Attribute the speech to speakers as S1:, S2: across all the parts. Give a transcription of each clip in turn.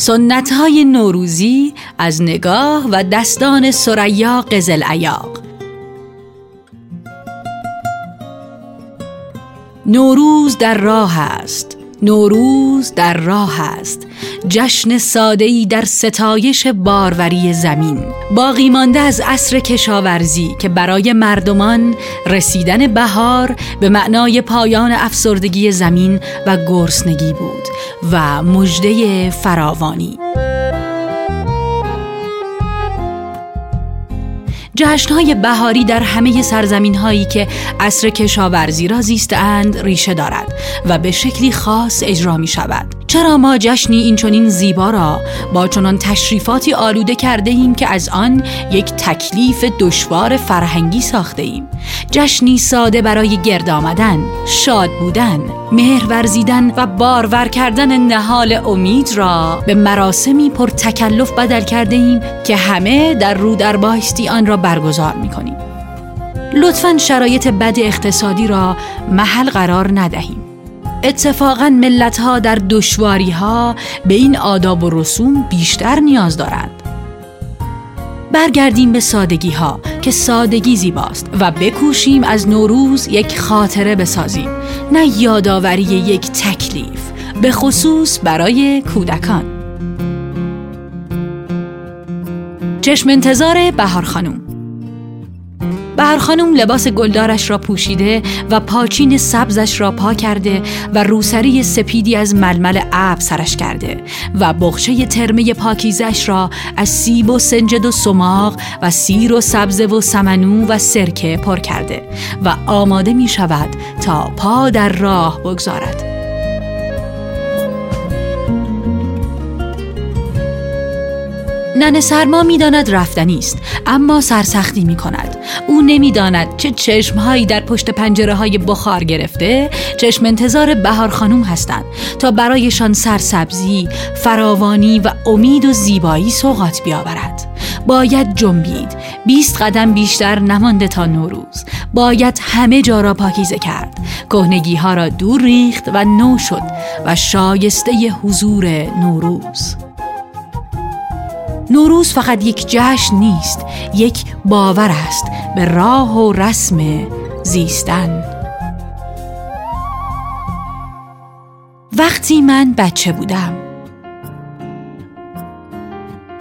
S1: سنت های نوروزی از نگاه و دستان سریا قزل ایاق نوروز در راه است. نوروز در راه است. جشن ساده‌ای در ستایش باروری زمین. باقی مانده از عصر کشاورزی که برای مردمان رسیدن بهار به معنای پایان افسردگی زمین و گرسنگی بود و مژده فراوانی. جشنهای بهاری در همه سرزمین هایی که عصر کشاورزی را زیستند ریشه دارد و به شکلی خاص اجرا می شود. چرا ما جشنی این چنین زیبا را با چنان تشریفاتی آلوده کرده ایم که از آن یک تکلیف دشوار فرهنگی ساخته ایم؟ جشنی ساده برای گرد آمدن شاد بودن مهر ورزیدن و بارور کردن نهال امید را به مراسمی پر تکلف بدل کرده ایم که همه در رو در بایستی آن را برگزار می کنیم لطفا شرایط بد اقتصادی را محل قرار ندهیم. اتفاقا ملت ها در دشواری ها به این آداب و رسوم بیشتر نیاز دارند. برگردیم به سادگی ها که سادگی زیباست و بکوشیم از نوروز یک خاطره بسازیم نه یادآوری یک تکلیف به خصوص برای کودکان چشم انتظار بهار خانوم بهر خانم لباس گلدارش را پوشیده و پاچین سبزش را پا کرده و روسری سپیدی از ململ ابر سرش کرده و بخشه ترمه پاکیزش را از سیب و سنجد و سماق و سیر و سبزه و سمنو و سرکه پر کرده و آماده می شود تا پا در راه بگذارد. نن سرما می‌داند رفتنی است اما سرسختی می کند او نمی‌داند چه چشمهایی در پشت پنجره های بخار گرفته چشم انتظار بهار خانوم هستند تا برایشان سرسبزی فراوانی و امید و زیبایی سوقات بیاورد. باید جنبید. بیست قدم بیشتر نمانده تا نوروز. باید همه جا را پاکیزه کرد. کهنگی ها را دور ریخت و نو شد و شایسته حضور نوروز. نوروز فقط یک جشن نیست یک باور است به راه و رسم زیستن. وقتی من بچه بودم.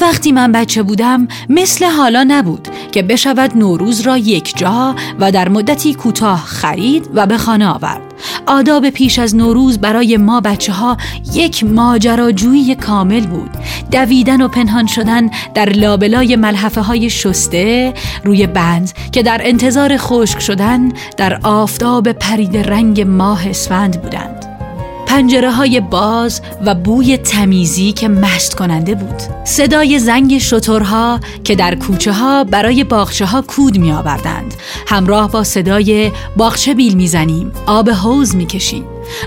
S1: وقتی من بچه بودم مثل حالا نبود که بشود نوروز را یک جا و در مدتی کوتاه خرید و به خانه آورد. آداب پیش از نوروز برای ما بچه ها یک ماجراجویی کامل بود. دویدن و پنهان شدن در لابلای ملحفه های شسته روی بند که در انتظار خشک شدن در آفتاب پرید رنگ ماه اسفند بودند. پنجره های باز و بوی تمیزی که مست کننده بود. صدای زنگ شترها که در کوچه ها برای باغچه ها کود می آوردند همراه با صدای باغچه بیل می زنیم آب حوز می کشیم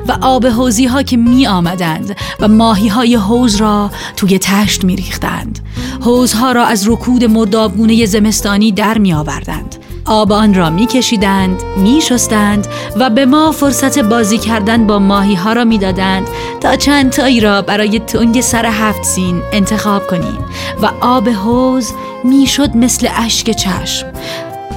S1: و آب حوزی ها که می آمدند و ماهی های حوز را توی تشت می ریختند حوزها را از رکود مردابگونه زمستانی در می آوردند آب آن را می کشیدند، می شستند و به ما فرصت بازی کردن با ماهی ها را می دادند تا چند تایی را برای تنگ سر هفت سین انتخاب کنیم و آب حوز می شد مثل اشک چشم.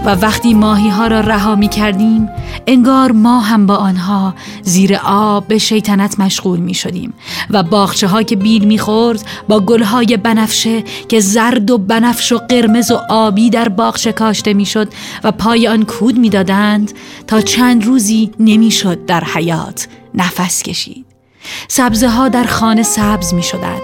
S1: و وقتی ماهی ها را رها می کردیم انگار ما هم با آنها زیر آب به شیطنت مشغول می شدیم و باخچه ها که بیل می خورد با گل های بنفشه که زرد و بنفش و قرمز و آبی در باغچه کاشته می شد و پای آن کود می دادند تا چند روزی نمی شد در حیات نفس کشید. سبزه ها در خانه سبز می شدند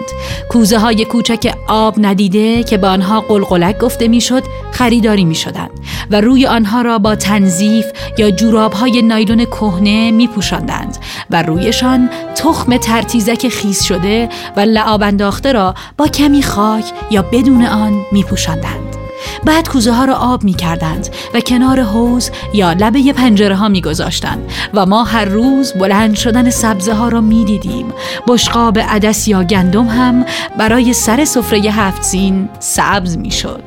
S1: کوزه های کوچک آب ندیده که به آنها قلقلک گفته می شد خریداری می شدند و روی آنها را با تنظیف یا جوراب های نایلون کهنه می پوشندند و رویشان تخم ترتیزک خیس شده و لعاب انداخته را با کمی خاک یا بدون آن می پوشندند. بعد کوزه ها را آب می کردند و کنار حوز یا لبه پنجره ها می گذاشتند و ما هر روز بلند شدن سبزه ها را می دیدیم بشقاب عدس یا گندم هم برای سر سفره هفت سین سبز می شد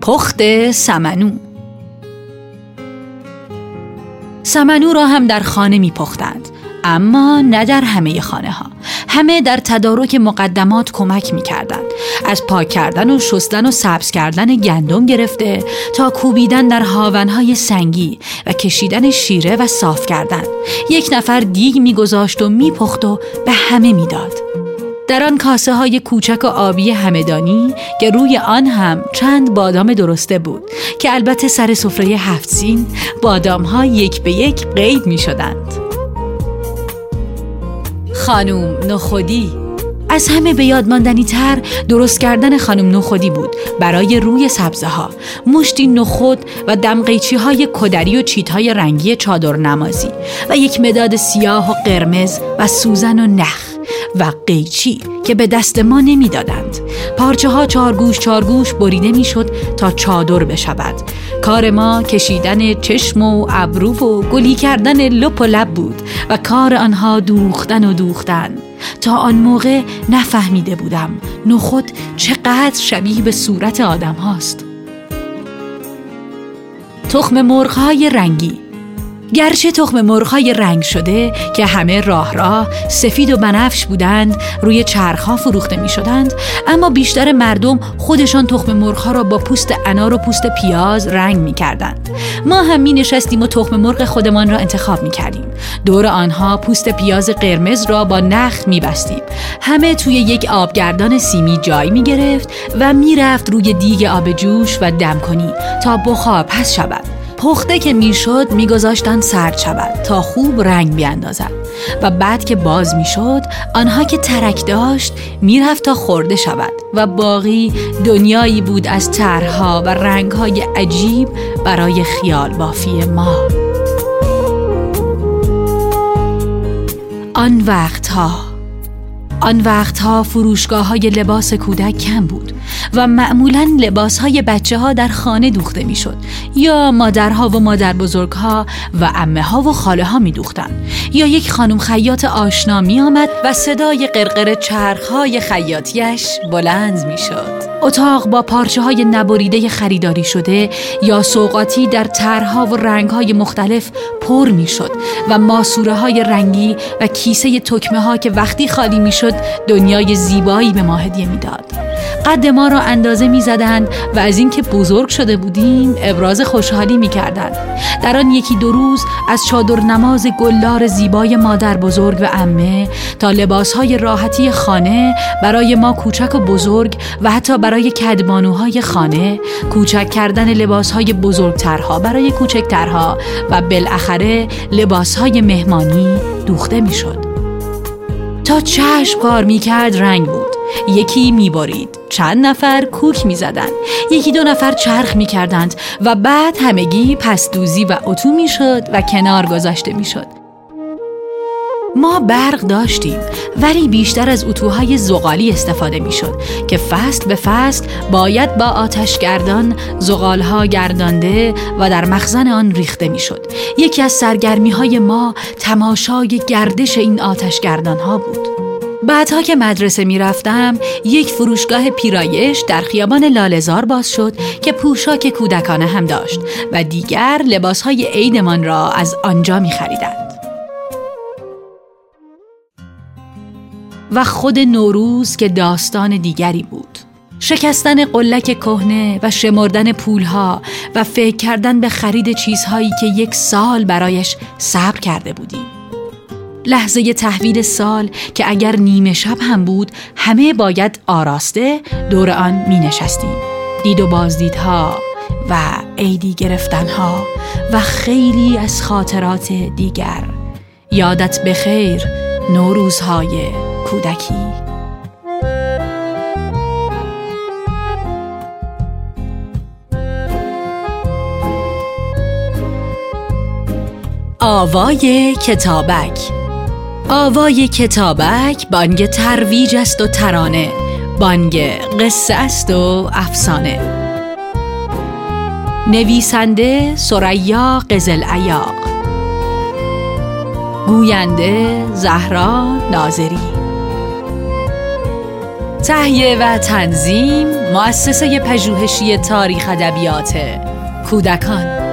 S1: پخت سمنو سمنو را هم در خانه می پختند اما نه در همه خانه ها همه در تدارک مقدمات کمک می کردن. از پاک کردن و شستن و سبز کردن گندم گرفته تا کوبیدن در هاونهای سنگی و کشیدن شیره و صاف کردن یک نفر دیگ میگذاشت و میپخت و به همه می‌داد. در آن کاسه های کوچک و آبی همدانی که روی آن هم چند بادام درسته بود که البته سر سفره هفت سین بادام ها یک به یک قید می شدند. خانوم نخودی. از همه به یاد ماندنی تر درست کردن خانم نخودی بود برای روی سبزه ها مشتی نخود و دمقیچی های کدری و چیت های رنگی چادر نمازی و یک مداد سیاه و قرمز و سوزن و نخ. و قیچی که به دست ما نمی‌دادند. پارچه ها چارگوش چارگوش بریده می‌شد تا چادر بشود. کار ما کشیدن چشم و ابرو و گلی کردن لپ و لب بود و کار آنها دوختن و دوختن. تا آن موقع نفهمیده بودم نخود چقدر شبیه به صورت آدم هاست. تخم مرغ رنگی. گرچه تخم مرغهای رنگ شده که همه راه راه سفید و بنفش بودند روی چرخها فروخته می شدند اما بیشتر مردم خودشان تخم مرغها را با پوست انار و پوست پیاز رنگ می کردند ما هم می نشستیم و تخم مرغ خودمان را انتخاب می کردیم دور آنها پوست پیاز قرمز را با نخ می بستیم همه توی یک آبگردان سیمی جای می گرفت و می رفت روی دیگ آب جوش و دم کنی تا بخار پس شود. پخته که می‌شد میگذاشتند سرد شود تا خوب رنگ بیاندازد. و بعد که باز می‌شد آنها که ترک داشت می‌رفت تا خورده شود. و باقی دنیایی بود از طرحها و رنگهای عجیب برای خیال بافی ما. آن وقتها آن وقتها فروشگاه های لباس کودک کم بود. و معمولا لباس های بچه ها در خانه دوخته می شد یا مادرها و مادر بزرگ ها و امه ها و خاله ها می دوختن. یا یک خانم خیاط آشنا می آمد و صدای قرقر چرخ های خیاطیش بلند می شد اتاق با پارچه های نبریده خریداری شده یا سوقاتی در طرحها و رنگ های مختلف پر می شد و ماسوره های رنگی و کیسه تکمه ها که وقتی خالی می شد دنیای زیبایی به ما هدیه می‌داد. قد ما را اندازه می زدند و از اینکه بزرگ شده بودیم ابراز خوشحالی می کردند. در آن یکی دو روز از چادر نماز گلدار زیبای مادر بزرگ و امه تا لباس های راحتی خانه برای ما کوچک و بزرگ و حتی برای کدبانوهای خانه کوچک کردن لباس های بزرگترها برای کوچکترها و بالاخره لباس های مهمانی دوخته می شد. تا چشم کار می کرد رنگ بود یکی میبارید چند نفر کوک می‌زدند. یکی دو نفر چرخ می‌کردند و بعد همگی پسدوزی و اتو می‌شد و کنار گذاشته می‌شد. ما برق داشتیم ولی بیشتر از اتوهای زغالی استفاده می‌شد که فصل به فصل باید با آتشگردان زغالها گردانده و در مخزن آن ریخته می‌شد. یکی از سرگرمی های ما تماشای گردش این آتشگردان ها بود. بعدها که مدرسه می‌رفتم یک فروشگاه پیرایش در خیابان لالزار باز شد که پوشاک کودکانه هم داشت و دیگر لباسهای عیدمان را از آنجا می خریدند. و خود نوروز که داستان دیگری بود شکستن قلک کهنه و شمردن پولها و فکر کردن به خرید چیزهایی که یک سال برایش صبر کرده بودیم لحظه تحویل سال که اگر نیمه شب هم بود همه باید آراسته دور آن می نشستیم دید و بازدیدها و عیدی گرفتنها و خیلی از خاطرات دیگر. یادت به خیر نوروزهای کودکی. آوای کتابک آوای کتابک بانگ ترویج است و ترانه. بانگ قصه است و افسانه. نویسنده سریا قزل ایاق گوینده زهرا ناظری. تهیه و تنظیم مؤسسه پژوهشی تاریخ ادبیات کودکان.